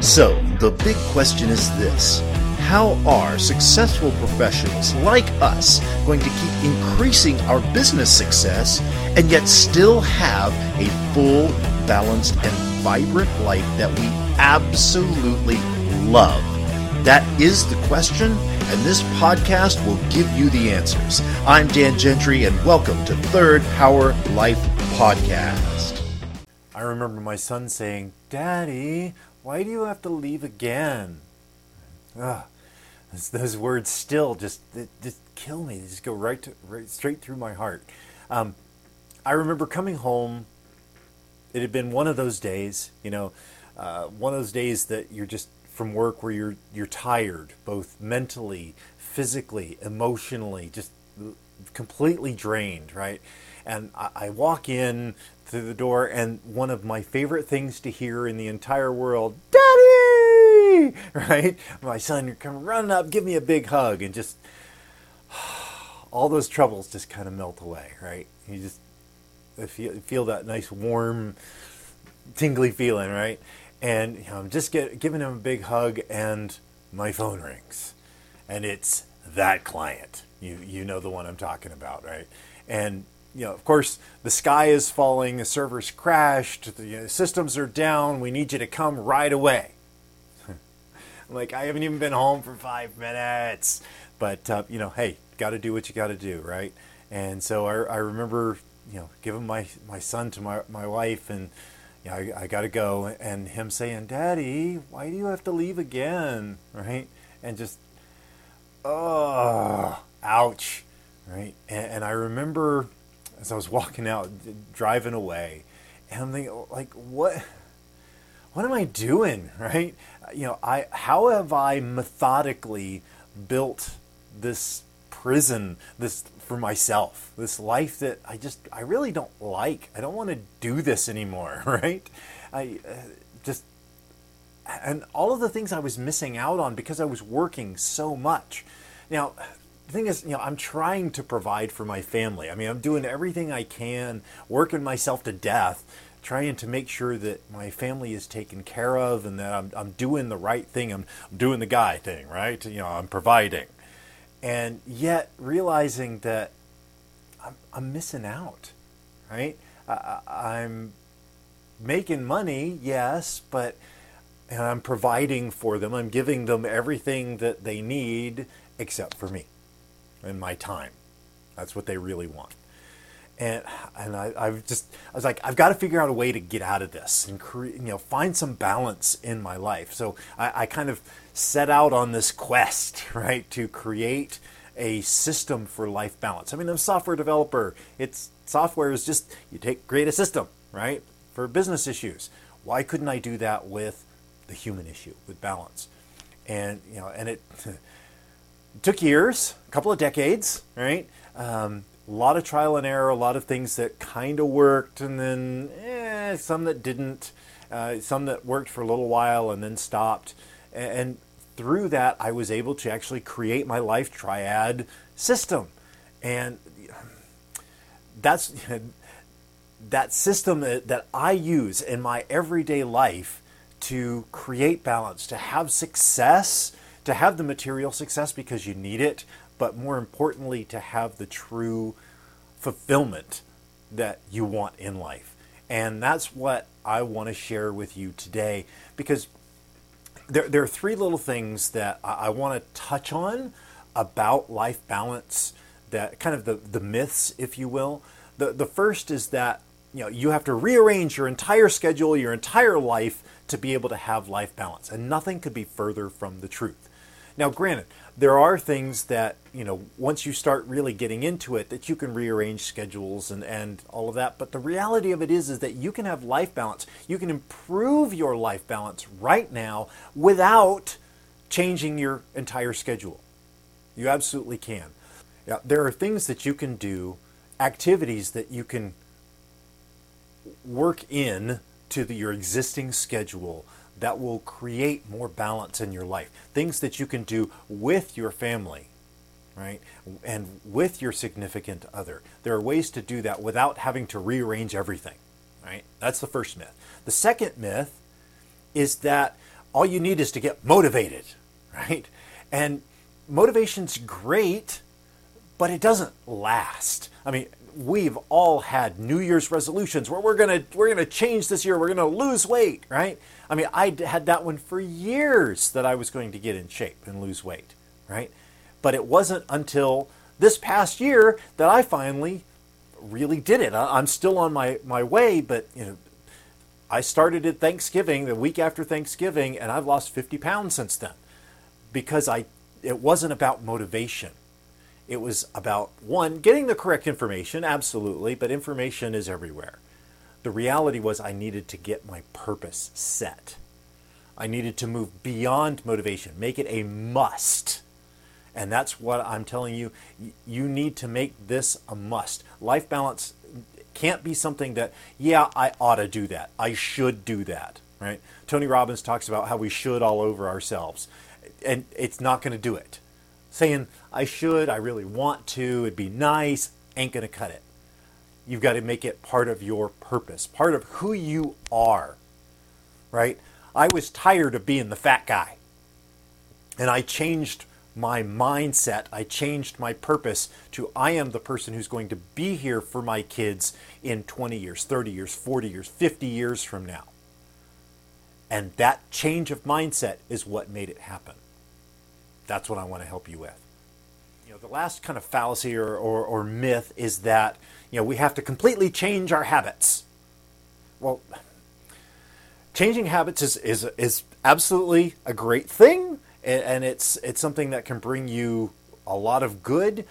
So, the big question is this How are successful professionals like us going to keep increasing our business success and yet still have a full, balanced, and vibrant life that we absolutely love? That is the question, and this podcast will give you the answers. I'm Dan Gentry, and welcome to Third Power Life Podcast. I remember my son saying, Daddy, why do you have to leave again? Ugh, those words still just, just kill me. They just go right, to, right straight through my heart. Um, I remember coming home. It had been one of those days, you know, uh, one of those days that you're just from work where you're you're tired, both mentally, physically, emotionally, just completely drained, right? And I, I walk in through the door, and one of my favorite things to hear in the entire world, "Daddy!" Right? My son come running up, give me a big hug, and just all those troubles just kind of melt away, right? You just feel, feel that nice warm, tingly feeling, right? and you know, I'm just get, giving him a big hug, and my phone rings, and it's that client. You you know the one I'm talking about, right? And you know, of course, the sky is falling, the servers crashed, the you know, systems are down. We need you to come right away. I'm like, I haven't even been home for five minutes, but uh, you know, hey, got to do what you got to do, right? And so I, I remember, you know, giving my my son to my my wife and yeah, I, I got to go. And him saying, Daddy, why do you have to leave again? Right? And just, oh, ouch. Right? And, and I remember as I was walking out, driving away, and I'm thinking, like, what? What am I doing, right? You know, I how have I methodically built this prison, this for myself. This life that I just I really don't like. I don't want to do this anymore, right? I uh, just and all of the things I was missing out on because I was working so much. Now, the thing is, you know, I'm trying to provide for my family. I mean, I'm doing everything I can, working myself to death, trying to make sure that my family is taken care of and that I'm, I'm doing the right thing. I'm doing the guy thing, right? You know, I'm providing and yet realizing that I'm, I'm missing out, right? I, am making money, yes, but and I'm providing for them. I'm giving them everything that they need except for me and my time. That's what they really want. And and I, I've just I was like I've got to figure out a way to get out of this and create you know find some balance in my life. So I, I kind of set out on this quest, right, to create a system for life balance. I mean, I'm a software developer. It's software is just you take create a system, right, for business issues. Why couldn't I do that with the human issue, with balance? And you know, and it took years, a couple of decades, right? Um, a lot of trial and error, a lot of things that kind of worked, and then eh, some that didn't, uh, some that worked for a little while and then stopped. And, through that, I was able to actually create my life triad system. And that's that system that I use in my everyday life to create balance, to have success, to have the material success because you need it, but more importantly, to have the true fulfillment that you want in life. And that's what I want to share with you today because there, there are three little things that I, I want to touch on about life balance, that kind of the, the myths, if you will. The, the first is that you know you have to rearrange your entire schedule, your entire life to be able to have life balance, and nothing could be further from the truth. Now, granted, there are things that, you know, once you start really getting into it, that you can rearrange schedules and, and all of that. But the reality of it is, is that you can have life balance. You can improve your life balance right now without changing your entire schedule. You absolutely can. Yeah, there are things that you can do, activities that you can work in to the, your existing schedule that will create more balance in your life. Things that you can do with your family, right? And with your significant other. There are ways to do that without having to rearrange everything, right? That's the first myth. The second myth is that all you need is to get motivated, right? And motivation's great, but it doesn't last. I mean, we've all had New Year's resolutions where we're gonna we're gonna change this year, we're gonna lose weight, right? I mean, I had that one for years that I was going to get in shape and lose weight, right? But it wasn't until this past year that I finally really did it. I'm still on my, my way, but you know, I started at Thanksgiving, the week after Thanksgiving, and I've lost 50 pounds since then because I it wasn't about motivation. It was about one, getting the correct information, absolutely, but information is everywhere. The reality was I needed to get my purpose set. I needed to move beyond motivation, make it a must. And that's what I'm telling you. You need to make this a must. Life balance can't be something that, yeah, I ought to do that. I should do that, right? Tony Robbins talks about how we should all over ourselves, and it's not going to do it. Saying, I should, I really want to, it'd be nice, ain't going to cut it. You've got to make it part of your purpose, part of who you are, right? I was tired of being the fat guy. And I changed my mindset. I changed my purpose to I am the person who's going to be here for my kids in 20 years, 30 years, 40 years, 50 years from now. And that change of mindset is what made it happen. That's what I want to help you with. You know, the last kind of fallacy or, or, or myth is that you know we have to completely change our habits. Well, changing habits is, is, is absolutely a great thing and it's it's something that can bring you a lot of good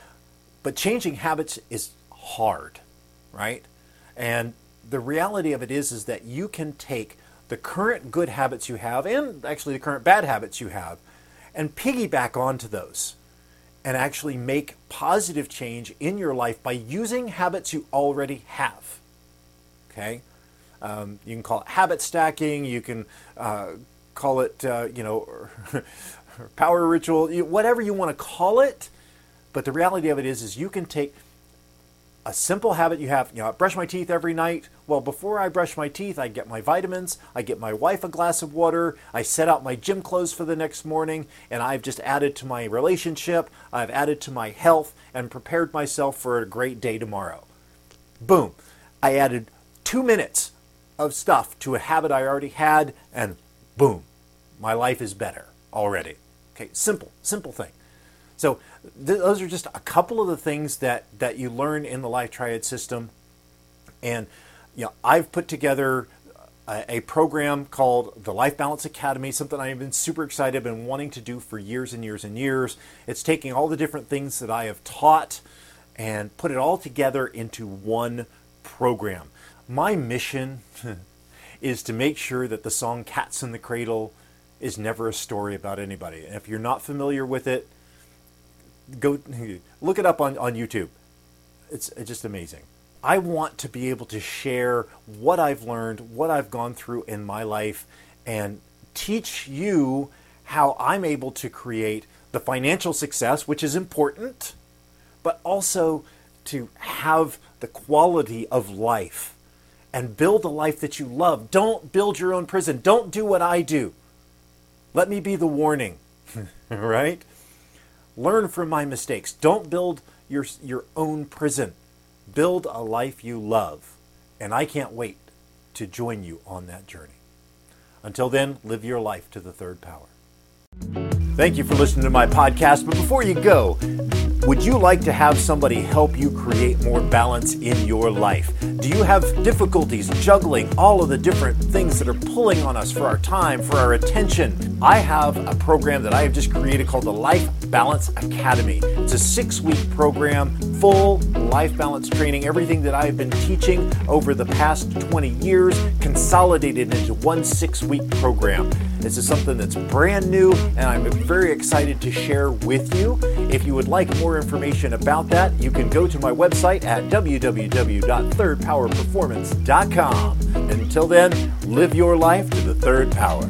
but changing habits is hard right and the reality of it is is that you can take the current good habits you have and actually the current bad habits you have and piggyback onto those and actually make positive change in your life by using habits you already have okay um, you can call it habit stacking you can uh, call it uh, you know power ritual, whatever you want to call it. But the reality of it is, is you can take a simple habit you have. You know, I brush my teeth every night. Well, before I brush my teeth, I get my vitamins. I get my wife a glass of water. I set out my gym clothes for the next morning, and I've just added to my relationship. I've added to my health and prepared myself for a great day tomorrow. Boom! I added two minutes of stuff to a habit I already had, and boom, my life is better already. Okay, simple, simple thing. So th- those are just a couple of the things that that you learn in the Life Triad system, and you know I've put together a, a program called the Life Balance Academy, something I've been super excited, been wanting to do for years and years and years. It's taking all the different things that I have taught and put it all together into one program. My mission is to make sure that the song Cats in the Cradle is never a story about anybody. And if you're not familiar with it, go look it up on, on YouTube. It's, it's just amazing. I want to be able to share what I've learned, what I've gone through in my life, and teach you how I'm able to create the financial success, which is important, but also to have the quality of life and build a life that you love. Don't build your own prison. Don't do what I do. Let me be the warning, right? Learn from my mistakes. Don't build your, your own prison. Build a life you love. And I can't wait to join you on that journey. Until then, live your life to the third power. Thank you for listening to my podcast. But before you go, would you like to have somebody help you create more balance in your life? Do you have difficulties juggling all of the different things that are pulling on us for our time, for our attention? I have a program that I have just created called the Life Balance Academy. It's a six week program, full life balance training, everything that I've been teaching over the past 20 years, consolidated into one six week program. This is something that's brand new, and I'm very excited to share with you. If you would like more information about that, you can go to my website at www.thirdpowerperformance.com. Until then, live your life to the third power.